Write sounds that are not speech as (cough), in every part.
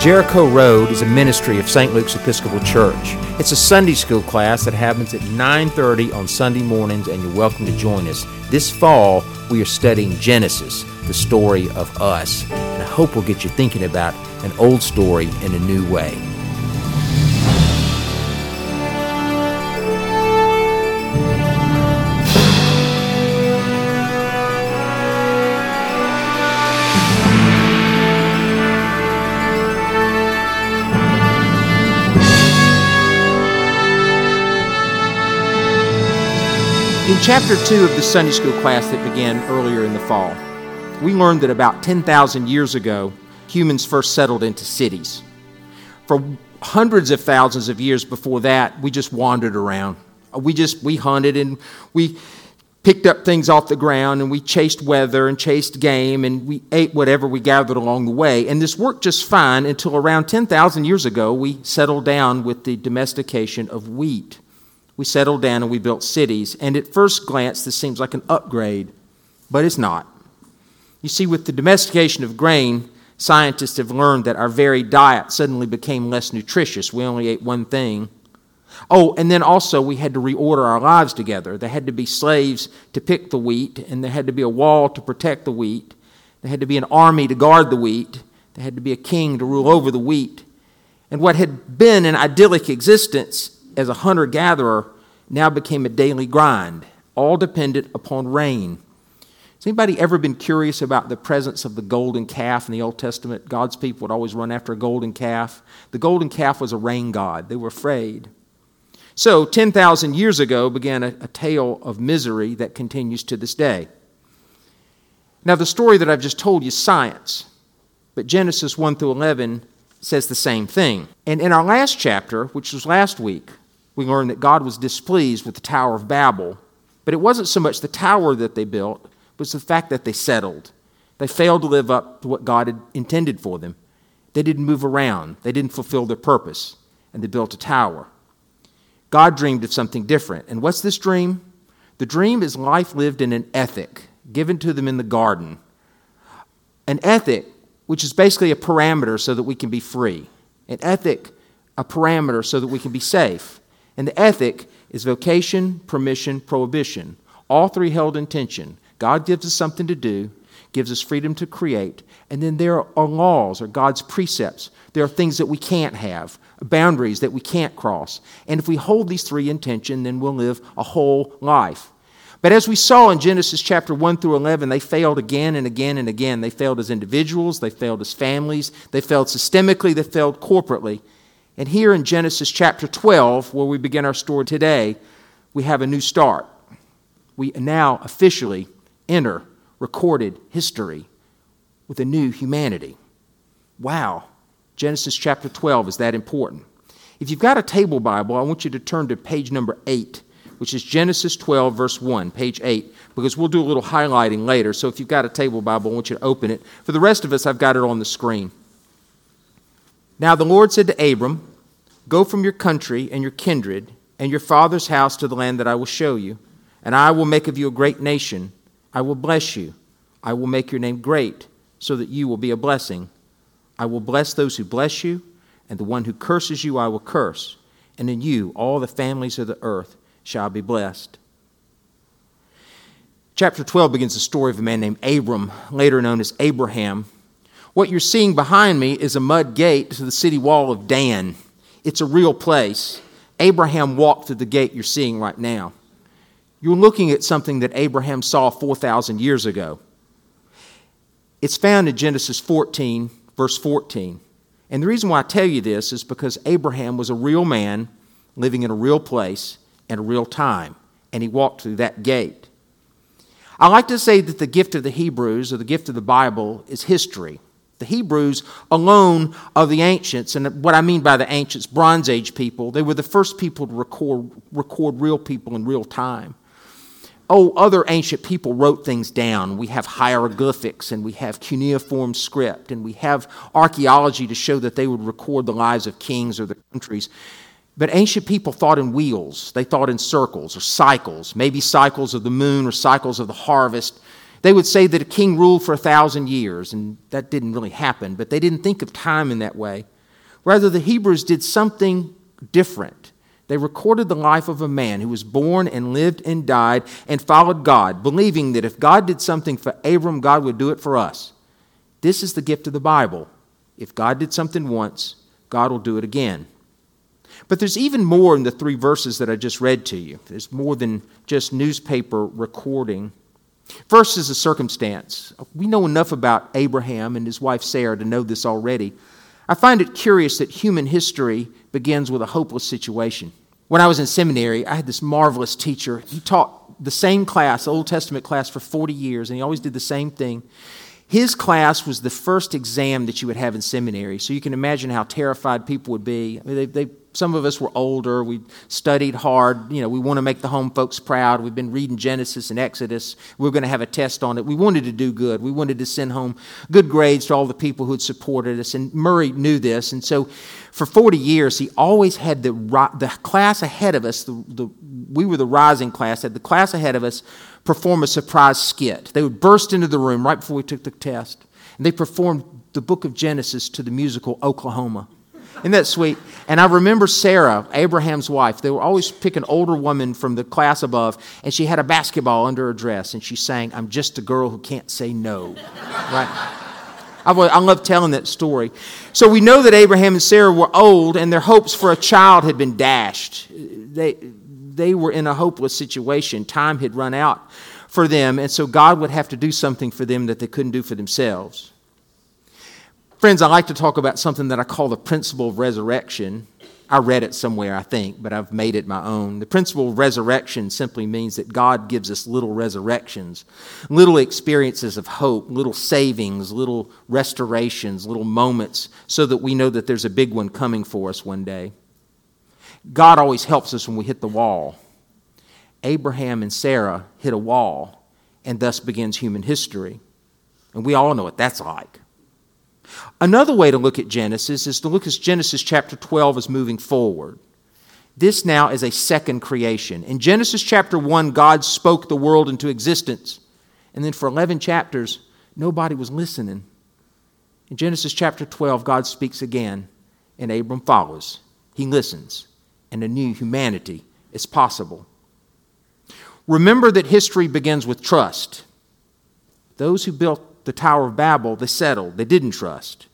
Jericho Road is a ministry of St. Luke's Episcopal Church. It's a Sunday school class that happens at 9:30 on Sunday mornings and you're welcome to join us. This fall, we are studying Genesis, the story of us. And I hope we'll get you thinking about an old story in a new way. In chapter 2 of the Sunday school class that began earlier in the fall, we learned that about 10,000 years ago, humans first settled into cities. For hundreds of thousands of years before that, we just wandered around. We just we hunted and we picked up things off the ground and we chased weather and chased game and we ate whatever we gathered along the way. And this worked just fine until around 10,000 years ago we settled down with the domestication of wheat we settled down and we built cities. And at first glance, this seems like an upgrade, but it's not. You see, with the domestication of grain, scientists have learned that our very diet suddenly became less nutritious. We only ate one thing. Oh, and then also we had to reorder our lives together. There had to be slaves to pick the wheat, and there had to be a wall to protect the wheat. There had to be an army to guard the wheat. There had to be a king to rule over the wheat. And what had been an idyllic existence as a hunter gatherer now became a daily grind, all dependent upon rain. Has anybody ever been curious about the presence of the golden calf in the Old Testament? God's people would always run after a golden calf. The golden calf was a rain god, they were afraid. So, 10,000 years ago began a, a tale of misery that continues to this day. Now, the story that I've just told you is science, but Genesis 1 through 11 says the same thing. And in our last chapter, which was last week, we learn that God was displeased with the Tower of Babel. But it wasn't so much the tower that they built, but it was the fact that they settled. They failed to live up to what God had intended for them. They didn't move around, they didn't fulfill their purpose, and they built a tower. God dreamed of something different. And what's this dream? The dream is life lived in an ethic given to them in the garden. An ethic, which is basically a parameter so that we can be free. An ethic, a parameter so that we can be safe. And the ethic is vocation, permission, prohibition. All three held in tension. God gives us something to do, gives us freedom to create, and then there are laws or God's precepts. There are things that we can't have, boundaries that we can't cross. And if we hold these three in tension, then we'll live a whole life. But as we saw in Genesis chapter 1 through 11, they failed again and again and again. They failed as individuals, they failed as families, they failed systemically, they failed corporately. And here in Genesis chapter 12, where we begin our story today, we have a new start. We now officially enter recorded history with a new humanity. Wow. Genesis chapter 12 is that important. If you've got a table Bible, I want you to turn to page number 8, which is Genesis 12, verse 1, page 8, because we'll do a little highlighting later. So if you've got a table Bible, I want you to open it. For the rest of us, I've got it on the screen. Now the Lord said to Abram, Go from your country and your kindred and your father's house to the land that I will show you, and I will make of you a great nation. I will bless you. I will make your name great, so that you will be a blessing. I will bless those who bless you, and the one who curses you I will curse. And in you all the families of the earth shall be blessed. Chapter 12 begins the story of a man named Abram, later known as Abraham. What you're seeing behind me is a mud gate to the city wall of Dan. It's a real place. Abraham walked through the gate you're seeing right now. You're looking at something that Abraham saw 4,000 years ago. It's found in Genesis 14, verse 14. And the reason why I tell you this is because Abraham was a real man living in a real place and a real time, and he walked through that gate. I like to say that the gift of the Hebrews, or the gift of the Bible, is history. The Hebrews alone are the ancients, and what I mean by the ancients, Bronze Age people, they were the first people to record, record real people in real time. Oh, other ancient people wrote things down. We have hieroglyphics and we have cuneiform script and we have archaeology to show that they would record the lives of kings or the countries. But ancient people thought in wheels, they thought in circles or cycles, maybe cycles of the moon or cycles of the harvest They would say that a king ruled for a thousand years, and that didn't really happen, but they didn't think of time in that way. Rather, the Hebrews did something different. They recorded the life of a man who was born and lived and died and followed God, believing that if God did something for Abram, God would do it for us. This is the gift of the Bible. If God did something once, God will do it again. But there's even more in the three verses that I just read to you. There's more than just newspaper recording. First is a circumstance. We know enough about Abraham and his wife Sarah to know this already. I find it curious that human history begins with a hopeless situation. When I was in seminary, I had this marvelous teacher. He taught the same class, Old Testament class, for 40 years, and he always did the same thing. His class was the first exam that you would have in seminary, so you can imagine how terrified people would be. I mean, they, they some of us were older. We studied hard. You know, we want to make the home folks proud. We've been reading Genesis and Exodus. We are going to have a test on it. We wanted to do good. We wanted to send home good grades to all the people who had supported us. And Murray knew this. And so for 40 years, he always had the, the class ahead of us. The, the, we were the rising class, had the class ahead of us perform a surprise skit. They would burst into the room right before we took the test. And they performed the book of Genesis to the musical Oklahoma. Isn't that sweet? And I remember Sarah, Abraham's wife. They would always pick an older woman from the class above, and she had a basketball under her dress, and she sang, I'm just a girl who can't say no. Right? I love telling that story. So we know that Abraham and Sarah were old, and their hopes for a child had been dashed. They, they were in a hopeless situation. Time had run out for them, and so God would have to do something for them that they couldn't do for themselves. Friends, I like to talk about something that I call the principle of resurrection. I read it somewhere, I think, but I've made it my own. The principle of resurrection simply means that God gives us little resurrections, little experiences of hope, little savings, little restorations, little moments, so that we know that there's a big one coming for us one day. God always helps us when we hit the wall. Abraham and Sarah hit a wall, and thus begins human history. And we all know what that's like. Another way to look at Genesis is to look at Genesis chapter 12 as moving forward. This now is a second creation. In Genesis chapter 1, God spoke the world into existence. And then for 11 chapters, nobody was listening. In Genesis chapter 12, God speaks again, and Abram follows. He listens, and a new humanity is possible. Remember that history begins with trust. Those who built the Tower of Babel, they settled. They didn't trust.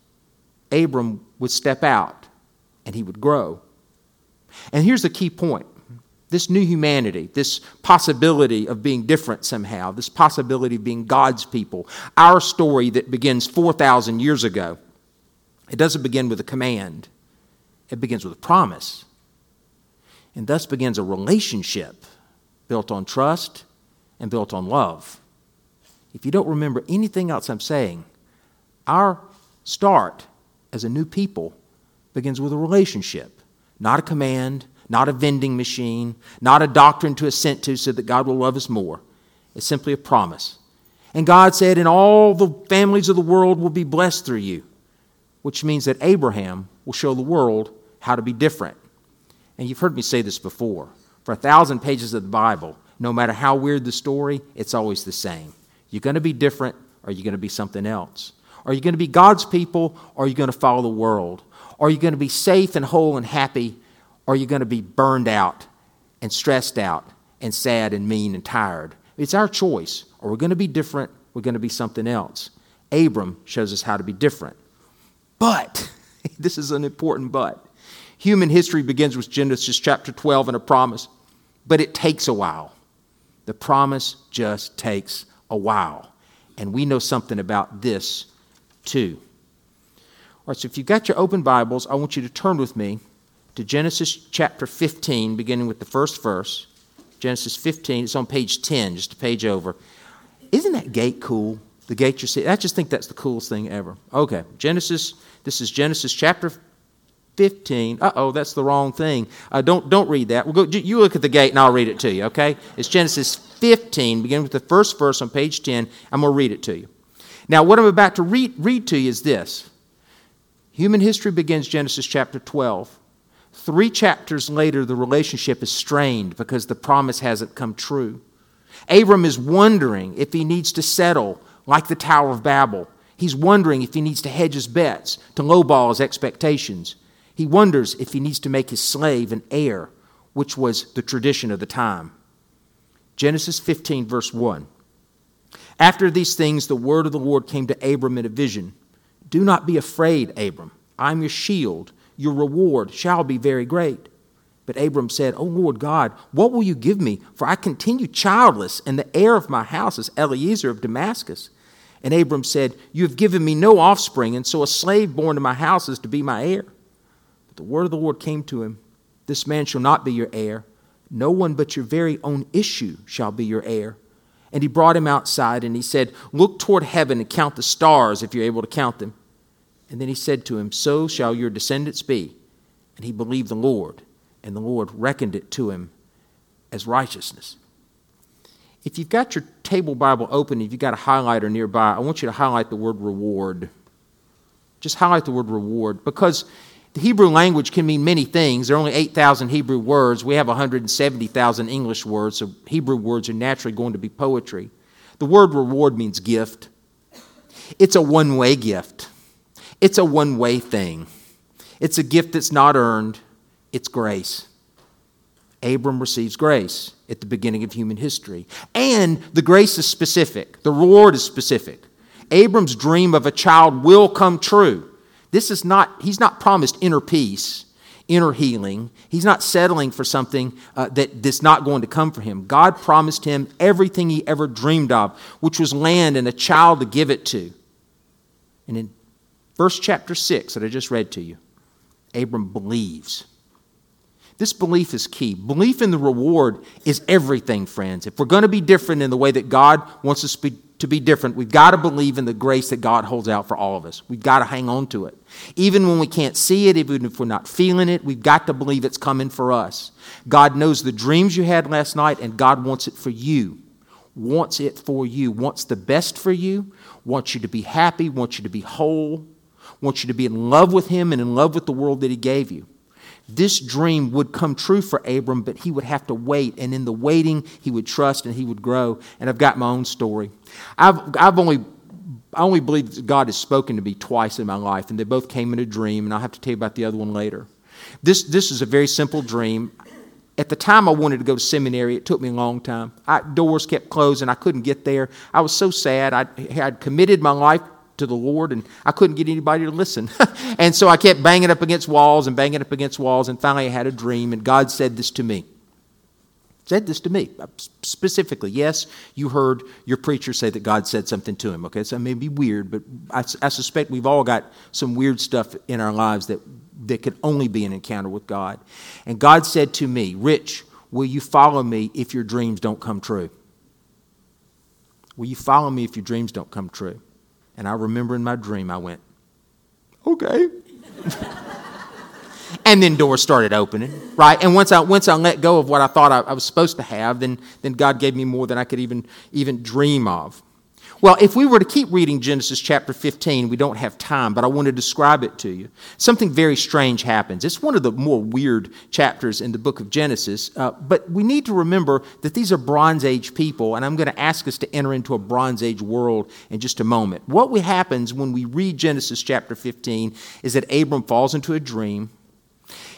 Abram would step out and he would grow. And here's the key point this new humanity, this possibility of being different somehow, this possibility of being God's people, our story that begins 4,000 years ago, it doesn't begin with a command, it begins with a promise. And thus begins a relationship built on trust and built on love if you don't remember anything else I'm saying, our start as a new people begins with a relationship, not a command, not a vending machine, not a doctrine to assent to so that God will love us more. It's simply a promise. And God said, And all the families of the world will be blessed through you, which means that Abraham will show the world how to be different. And you've heard me say this before. For a thousand pages of the Bible, no matter how weird the story, it's always the same. You're going to be different, or you're going to be something else. Are you going to be God's people, or are you going to follow the world? Are you going to be safe and whole and happy, or are you going to be burned out and stressed out and sad and mean and tired? It's our choice. Are we're going to be different, we're going to be something else. Abram shows us how to be different. But, (laughs) this is an important but. Human history begins with Genesis chapter 12 and a promise, but it takes a while. The promise just takes a while. And we know something about this too. All right, so if you've got your open Bibles, I want you to turn with me to Genesis chapter 15, beginning with the first verse. Genesis 15, it's on page 10, just a page over. Isn't that gate cool? The gate you're seeing? I just think that's the coolest thing ever. Okay, Genesis, this is Genesis chapter 15. Uh oh, that's the wrong thing. Uh, don't, don't read that. We'll go, you look at the gate and I'll read it to you, okay? It's Genesis 15, beginning with the first verse on page 10. I'm going to read it to you. Now, what I'm about to read, read to you is this Human history begins Genesis chapter 12. Three chapters later, the relationship is strained because the promise hasn't come true. Abram is wondering if he needs to settle like the Tower of Babel. He's wondering if he needs to hedge his bets, to lowball his expectations. He wonders if he needs to make his slave an heir, which was the tradition of the time. Genesis 15, verse 1. After these things, the word of the Lord came to Abram in a vision Do not be afraid, Abram. I'm your shield. Your reward shall be very great. But Abram said, O Lord God, what will you give me? For I continue childless, and the heir of my house is Eliezer of Damascus. And Abram said, You have given me no offspring, and so a slave born to my house is to be my heir. But the word of the Lord came to him This man shall not be your heir. No one but your very own issue shall be your heir. And he brought him outside, and he said, Look toward heaven and count the stars if you're able to count them. And then he said to him, So shall your descendants be. And he believed the Lord and the Lord reckoned it to him as righteousness. If you've got your table Bible open, if you've got a highlighter nearby, I want you to highlight the word reward. Just highlight the word reward because the Hebrew language can mean many things. There are only 8,000 Hebrew words. We have 170,000 English words, so Hebrew words are naturally going to be poetry. The word reward means gift. It's a one way gift, it's a one way thing. It's a gift that's not earned, it's grace. Abram receives grace at the beginning of human history. And the grace is specific, the reward is specific. Abram's dream of a child will come true. This is not, he's not promised inner peace, inner healing. He's not settling for something uh, that, that's not going to come for him. God promised him everything he ever dreamed of, which was land and a child to give it to. And in verse chapter 6 that I just read to you, Abram believes. This belief is key. Belief in the reward is everything, friends. If we're going to be different in the way that God wants us to be different, we've got to believe in the grace that God holds out for all of us. We've got to hang on to it. Even when we can't see it, even if we're not feeling it, we've got to believe it's coming for us. God knows the dreams you had last night, and God wants it for you. Wants it for you. Wants the best for you. Wants you to be happy. Wants you to be whole. Wants you to be in love with Him and in love with the world that He gave you this dream would come true for Abram, but he would have to wait. And in the waiting, he would trust and he would grow. And I've got my own story. I've, I've only, I only believe that God has spoken to me twice in my life, and they both came in a dream, and I'll have to tell you about the other one later. This, this is a very simple dream. At the time I wanted to go to seminary, it took me a long time. I, doors kept closing. I couldn't get there. I was so sad. I had committed my life to the Lord, and I couldn't get anybody to listen. (laughs) and so I kept banging up against walls and banging up against walls, and finally I had a dream, and God said this to me. Said this to me uh, specifically. Yes, you heard your preacher say that God said something to him. Okay, so it may be weird, but I, I suspect we've all got some weird stuff in our lives that, that could only be an encounter with God. And God said to me, Rich, will you follow me if your dreams don't come true? Will you follow me if your dreams don't come true? And I remember in my dream, I went, okay. (laughs) and then doors started opening, right? And once I, once I let go of what I thought I, I was supposed to have, then, then God gave me more than I could even, even dream of. Well, if we were to keep reading Genesis chapter 15, we don't have time, but I want to describe it to you. Something very strange happens. It's one of the more weird chapters in the book of Genesis, uh, but we need to remember that these are Bronze Age people, and I'm going to ask us to enter into a Bronze Age world in just a moment. What happens when we read Genesis chapter 15 is that Abram falls into a dream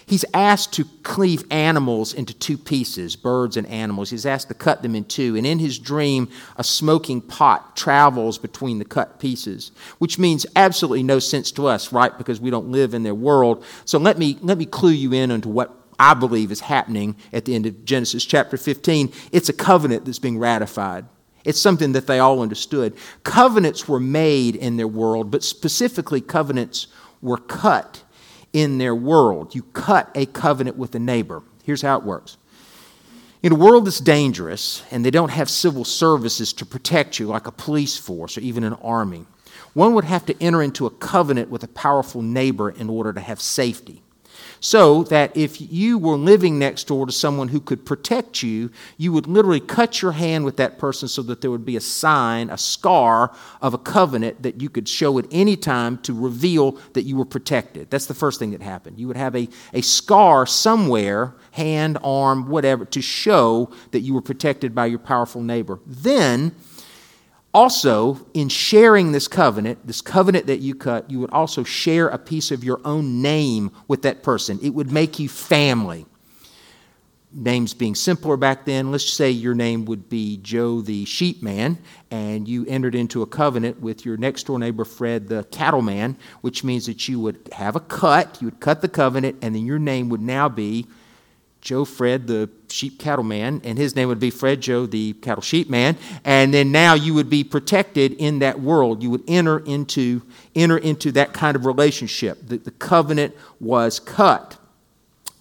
he's asked to cleave animals into two pieces, birds and animals. He's asked to cut them in two. And in his dream, a smoking pot travels between the cut pieces, which means absolutely no sense to us, right? Because we don't live in their world. So let me, let me clue you in into what I believe is happening at the end of Genesis chapter 15. It's a covenant that's being ratified. It's something that they all understood. Covenants were made in their world, but specifically, covenants were cut in their world. You cut a covenant with a neighbor. Here's how it works. In a world that's dangerous and they don't have civil services to protect you, like a police force or even an army, one would have to enter into a covenant with a powerful neighbor in order to have safety. So that if you were living next door to someone who could protect you, you would literally cut your hand with that person so that there would be a sign, a scar of a covenant that you could show at any time to reveal that you were protected. That's the first thing that happened. You would have a, a scar somewhere, hand, arm, whatever, to show that you were protected by your powerful neighbor. Then, also, in sharing this covenant, this covenant that you cut, you would also share a piece of your own name with that person. It would make you family. Names being simpler back then, let's say your name would be Joe the sheepman, and you entered into a covenant with your next door neighbor Fred the cattleman, which means that you would have a cut, you would cut the covenant, and then your name would now be Joe Fred, the sheep cattle man, and his name would be Fred Joe, the cattle sheep man. And then now you would be protected in that world. You would enter into, enter into that kind of relationship. The, the covenant was cut.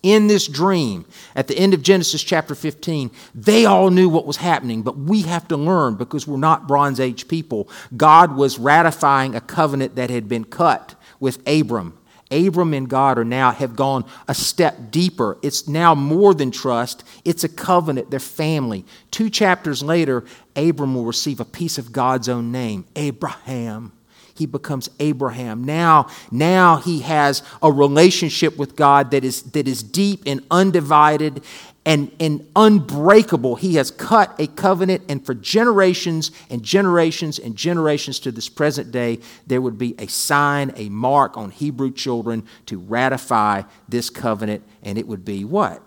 In this dream, at the end of Genesis chapter 15, they all knew what was happening, but we have to learn because we're not Bronze Age people. God was ratifying a covenant that had been cut with Abram Abram and God are now have gone a step deeper. It's now more than trust, it's a covenant, they're family. Two chapters later, Abram will receive a piece of God's own name, Abraham. He becomes Abraham. Now, now he has a relationship with God that is, that is deep and undivided and, and unbreakable. He has cut a covenant, and for generations and generations and generations to this present day, there would be a sign, a mark on Hebrew children to ratify this covenant, and it would be what?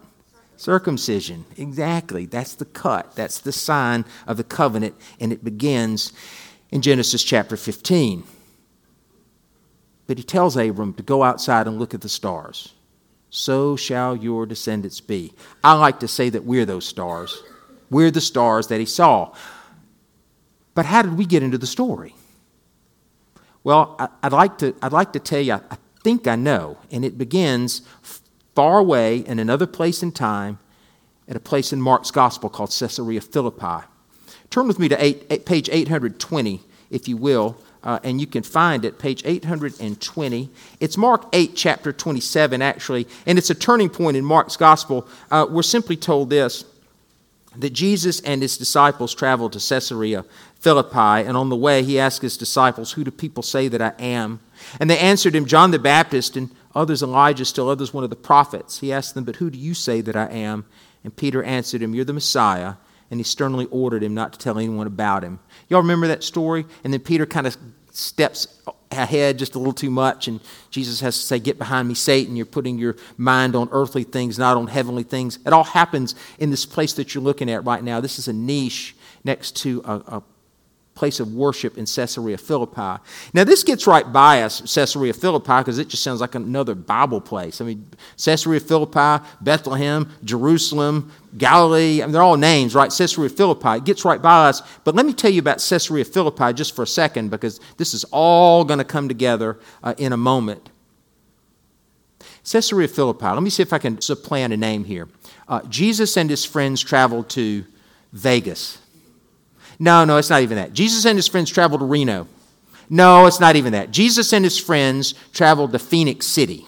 Circumcision. Exactly. That's the cut. That's the sign of the covenant, and it begins in Genesis chapter 15. But he tells Abram to go outside and look at the stars so shall your descendants be. I like to say that we're those stars. We're the stars that he saw. But how did we get into the story? Well, I'd like to, I'd like to tell you, I think I know. And it begins far away in another place in time, at a place in Mark's gospel called Caesarea Philippi. Turn with me to eight, page 820, if you will uh, and you can find it, page 820. It's Mark 8, chapter 27, actually, and it's a turning point in Mark's gospel. Uh, we're simply told this that Jesus and his disciples traveled to Caesarea Philippi, and on the way he asked his disciples, Who do people say that I am? And they answered him, John the Baptist, and others Elijah, still others one of the prophets. He asked them, But who do you say that I am? And Peter answered him, You're the Messiah and he sternly ordered him not to tell anyone about him. Y'all remember that story? And then Peter kind of steps ahead just a little too much, and Jesus has to say, Get behind me, Satan. You're putting your mind on earthly things, not on heavenly things. It all happens in this place that you're looking at right now. This is a niche next to a, a place of worship in Caesarea Philippi. Now, this gets right by us, Caesarea Philippi, because it just sounds like another Bible place. I mean, Caesarea Philippi, Bethlehem, Jerusalem, Galilee, I mean, they're all names, right? Caesarea Philippi. It gets right by us. But let me tell you about Caesarea Philippi just for a second, because this is all going to come together uh, in a moment. Caesarea Philippi, let me see if I can supplant a name here. Uh, Jesus and his friends traveled to Vegas. No, no, it's not even that. Jesus and his friends traveled to Reno. No, it's not even that. Jesus and his friends traveled to Phenix City.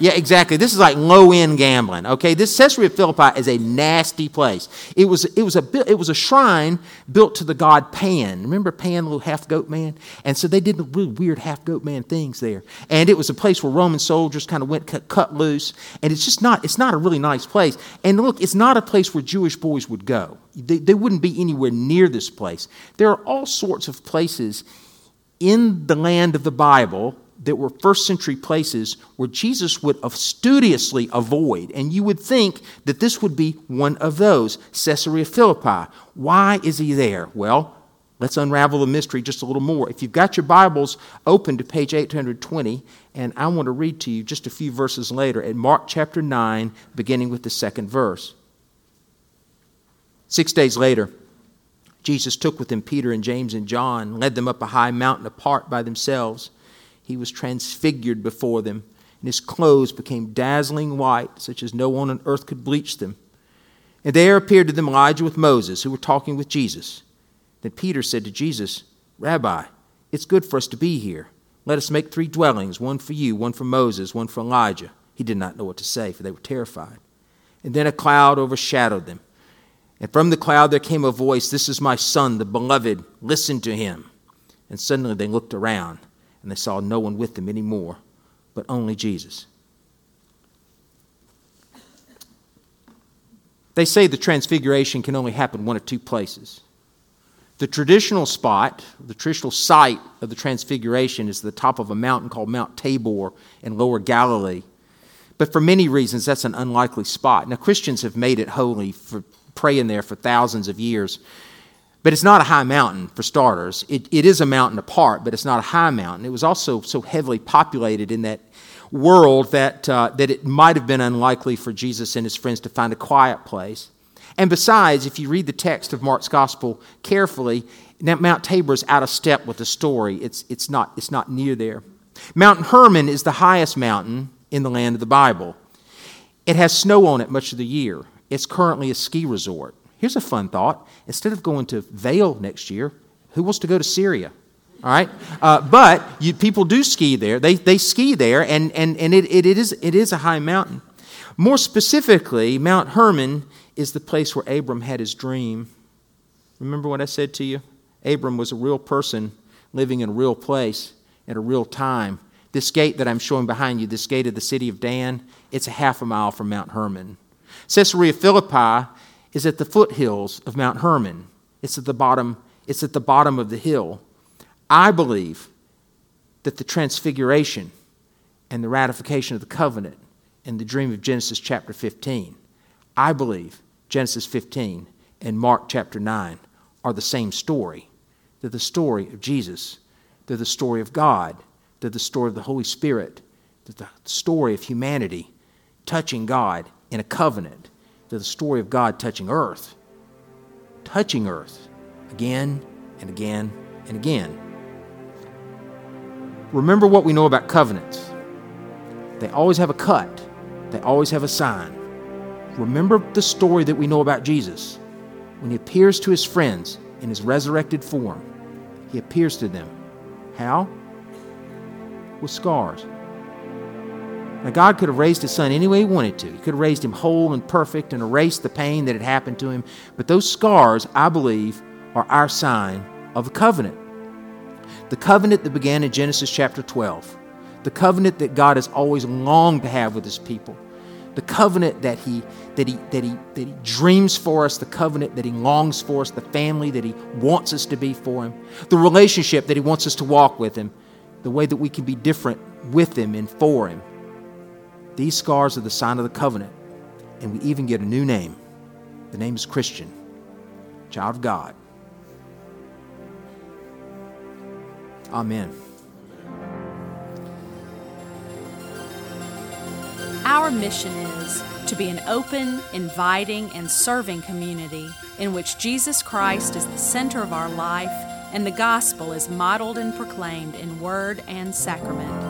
Yeah, exactly. This is like low end gambling. Okay, this Caesarea Philippi is a nasty place. It was it was a it was a shrine built to the god Pan. Remember Pan, the little half goat man? And so they did the really weird half goat man things there. And it was a place where Roman soldiers kind of went cut, cut loose. And it's just not it's not a really nice place. And look, it's not a place where Jewish boys would go. They, they wouldn't be anywhere near this place. There are all sorts of places in the land of the Bible that were first century places where Jesus would studiously avoid. And you would think that this would be one of those Caesarea Philippi. Why is he there? Well, let's unravel the mystery just a little more. If you've got your Bibles open to page 820, and I want to read to you just a few verses later at Mark chapter 9, beginning with the second verse. Six days later, Jesus took with him Peter and James and John, led them up a high mountain apart by themselves he was transfigured before them, and his clothes became dazzling white, such as no one on earth could bleach them. And there appeared to them Elijah with Moses, who were talking with Jesus. Then Peter said to Jesus, Rabbi, it's good for us to be here. Let us make three dwellings one for you, one for Moses, one for Elijah. He did not know what to say, for they were terrified. And then a cloud overshadowed them. And from the cloud there came a voice This is my son, the beloved. Listen to him. And suddenly they looked around, and they saw no one with them anymore, but only Jesus. They say the transfiguration can only happen one of two places. The traditional spot, the traditional site of the transfiguration is the top of a mountain called Mount Tabor in lower Galilee. But for many reasons, that's an unlikely spot. Now, Christians have made it holy for praying there for thousands of years. But it's not a high mountain, for starters. It, it is a mountain apart, but it's not a high mountain. It was also so heavily populated in that world that, uh, that it might have been unlikely for Jesus and his friends to find a quiet place. And besides, if you read the text of Mark's gospel carefully, Mount Tabor is out of step with the story. It's, it's, not, it's not near there. Mount Hermon is the highest mountain in the land of the Bible. It has snow on it much of the year. It's currently a ski resort. Here's a fun thought. Instead of going to Vail next year, who wants to go to Syria? All right? Uh, but you, people do ski there. They, they ski there, and, and, and it, it, it, is, it is a high mountain. More specifically, Mount Hermon is the place where Abram had his dream. Remember what I said to you? Abram was a real person living in a real place at a real time. This gate that I'm showing behind you, this gate of the city of Dan, it's a half a mile from Mount Hermon. Caesarea Philippi is at the foothills of Mount Hermon. It's at the bottom, it's at the bottom of the hill. I believe that the transfiguration and the ratification of the covenant and the dream of Genesis chapter 15, I believe Genesis 15 and Mark chapter 9 are the same story. They're the story of Jesus. They're the story of God. They're the story of the Holy Spirit. They're the story of humanity touching God in a covenant. They're the story of God touching earth, touching earth again and again and again. Remember what we know about covenants. They always have a cut, they always have a sign. Remember the story that we know about Jesus. When he appears to his friends in his resurrected form, he appears to them. How? With scars. Now, God could have raised his son any way he wanted to. He could have raised him whole and perfect and erased the pain that had happened to him. But those scars, I believe, are our sign of a covenant. The covenant that began in Genesis chapter 12. The covenant that God has always longed to have with his people. The covenant that he, that, he, that, he, that he dreams for us, the covenant that he longs for us, the family that he wants us to be for him, the relationship that he wants us to walk with him, the way that we can be different with him and for him. These scars are the sign of the covenant, and we even get a new name. The name is Christian, child of God. Amen. Our mission is to be an open, inviting, and serving community in which Jesus Christ is the center of our life and the gospel is modeled and proclaimed in word and sacrament.